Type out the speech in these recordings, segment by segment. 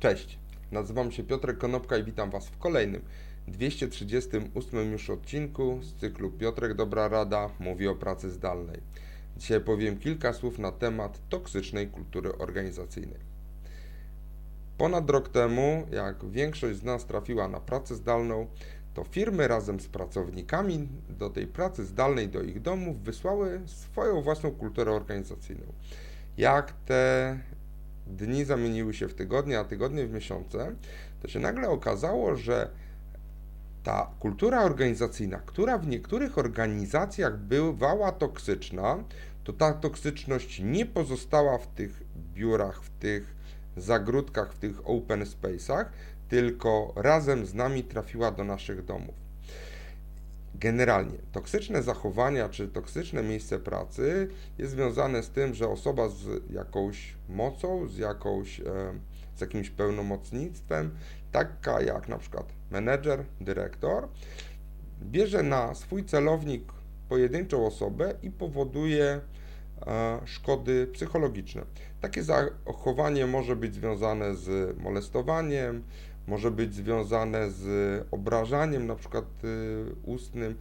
Cześć, nazywam się Piotrek Konopka i witam Was w kolejnym 238 już odcinku z cyklu Piotrek Dobra Rada mówi o pracy zdalnej. Dzisiaj powiem kilka słów na temat toksycznej kultury organizacyjnej. Ponad rok temu, jak większość z nas trafiła na pracę zdalną, to firmy razem z pracownikami do tej pracy zdalnej do ich domów wysłały swoją własną kulturę organizacyjną. Jak te dni zamieniły się w tygodnie, a tygodnie w miesiące, to się nagle okazało, że ta kultura organizacyjna, która w niektórych organizacjach bywała toksyczna, to ta toksyczność nie pozostała w tych biurach, w tych zagródkach, w tych open space'ach, tylko razem z nami trafiła do naszych domów. Generalnie toksyczne zachowania czy toksyczne miejsce pracy jest związane z tym, że osoba z jakąś mocą, z, jakąś, e, z jakimś pełnomocnictwem, taka jak na przykład menedżer, dyrektor, bierze na swój celownik pojedynczą osobę i powoduje e, szkody psychologiczne. Takie zachowanie może być związane z molestowaniem, może być związane z obrażaniem, na przykład y, ustnym.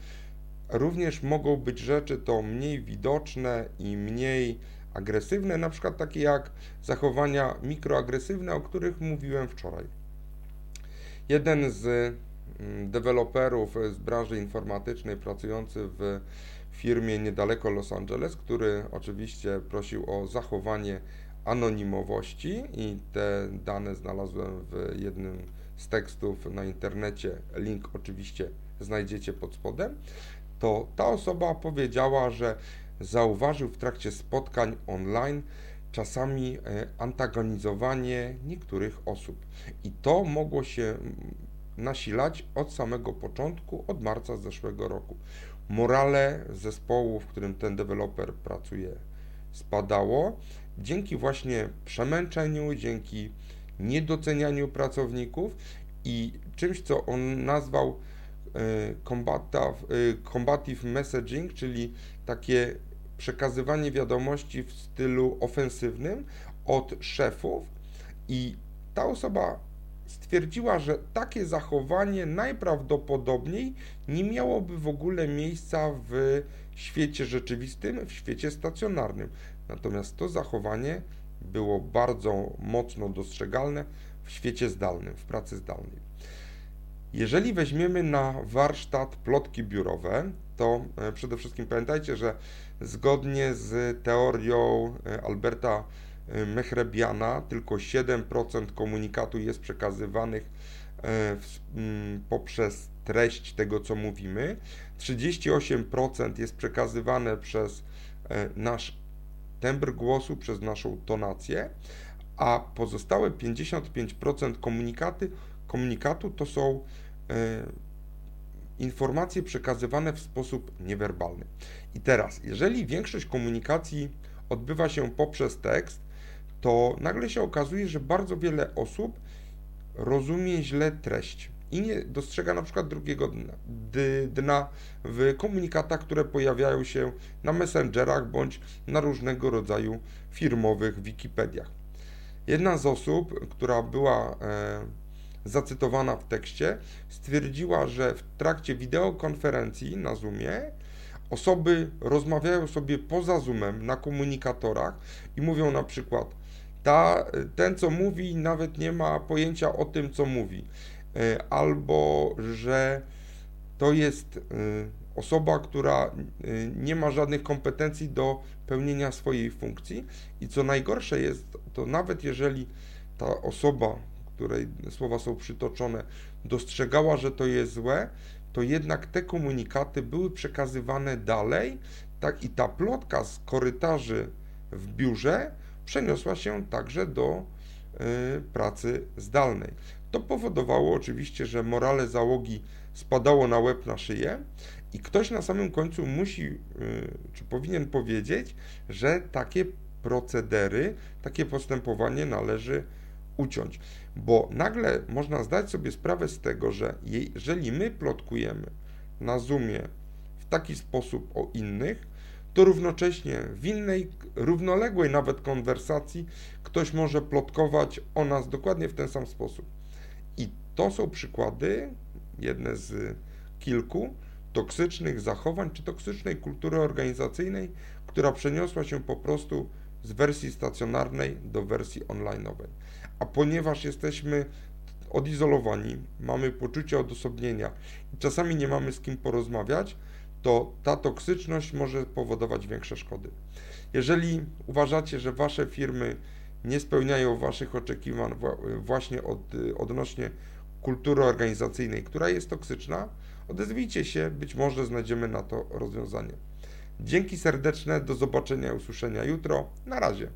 Również mogą być rzeczy to mniej widoczne i mniej agresywne, na przykład takie jak zachowania mikroagresywne, o których mówiłem wczoraj. Jeden z mm, deweloperów z branży informatycznej pracujący w firmie niedaleko Los Angeles, który oczywiście prosił o zachowanie anonimowości i te dane znalazłem w jednym z tekstów na internecie, link oczywiście znajdziecie pod spodem, to ta osoba powiedziała, że zauważył w trakcie spotkań online czasami e, antagonizowanie niektórych osób. I to mogło się nasilać od samego początku, od marca zeszłego roku. Morale zespołu, w którym ten deweloper pracuje, spadało dzięki właśnie przemęczeniu, dzięki niedocenianiu pracowników i czymś, co on nazwał e, combative, combative messaging, czyli takie przekazywanie wiadomości w stylu ofensywnym od szefów. I ta osoba stwierdziła, że takie zachowanie najprawdopodobniej nie miałoby w ogóle miejsca w świecie rzeczywistym, w świecie stacjonarnym. Natomiast to zachowanie było bardzo mocno dostrzegalne w świecie zdalnym, w pracy zdalnej. Jeżeli weźmiemy na warsztat plotki biurowe, to e, przede wszystkim pamiętajcie, że zgodnie z teorią e, Alberta Mehrebiana tylko 7% komunikatu jest przekazywanych poprzez treść tego, co mówimy, 38% jest przekazywane przez nasz tembr głosu, przez naszą tonację, a pozostałe 55% komunikaty, komunikatu to są y, informacje przekazywane w sposób niewerbalny. I teraz, jeżeli większość komunikacji odbywa się poprzez tekst, to nagle się okazuje, że bardzo wiele osób rozumie źle treść i nie dostrzega na przykład drugiego dna, dna w komunikatach, które pojawiają się na messengerach bądź na różnego rodzaju firmowych Wikipediach. Jedna z osób, która była e, zacytowana w tekście, stwierdziła, że w trakcie wideokonferencji na Zoomie osoby rozmawiają sobie poza Zoomem na komunikatorach i mówią na przykład, ta, ten co mówi nawet nie ma pojęcia o tym, co mówi. E, albo że to jest e, osoba, która e, nie ma żadnych kompetencji do pełnienia swojej funkcji. I co najgorsze jest, to nawet jeżeli ta osoba, której słowa są przytoczone, dostrzegała, że to jest złe, to jednak te komunikaty były przekazywane dalej, tak i ta plotka z korytarzy w biurze przeniosła się także do y, pracy zdalnej. To powodowało oczywiście, że morale załogi spadało na łeb na szyję i ktoś na samym końcu musi, y, czy powinien powiedzieć, że takie procedery, takie postępowanie należy uciąć. Bo nagle można zdać sobie sprawę z tego, że jeżeli my plotkujemy na Zoomie w taki sposób o innych, to równocześnie w innej, równoległej nawet konwersacji ktoś może plotkować o nas dokładnie w ten sam sposób. I to są przykłady, jedne z kilku, toksycznych zachowań czy toksycznej kultury organizacyjnej, która przeniosła się po prostu z wersji stacjonarnej do wersji onlineowej. A ponieważ jesteśmy odizolowani, mamy poczucie odosobnienia i czasami nie mamy z kim porozmawiać, to ta toksyczność może powodować większe szkody. Jeżeli uważacie, że wasze firmy nie spełniają waszych oczekiwań właśnie od, odnośnie kultury organizacyjnej, która jest toksyczna, odezwijcie się, być może znajdziemy na to rozwiązanie. Dzięki serdeczne, do zobaczenia i usłyszenia jutro. Na razie.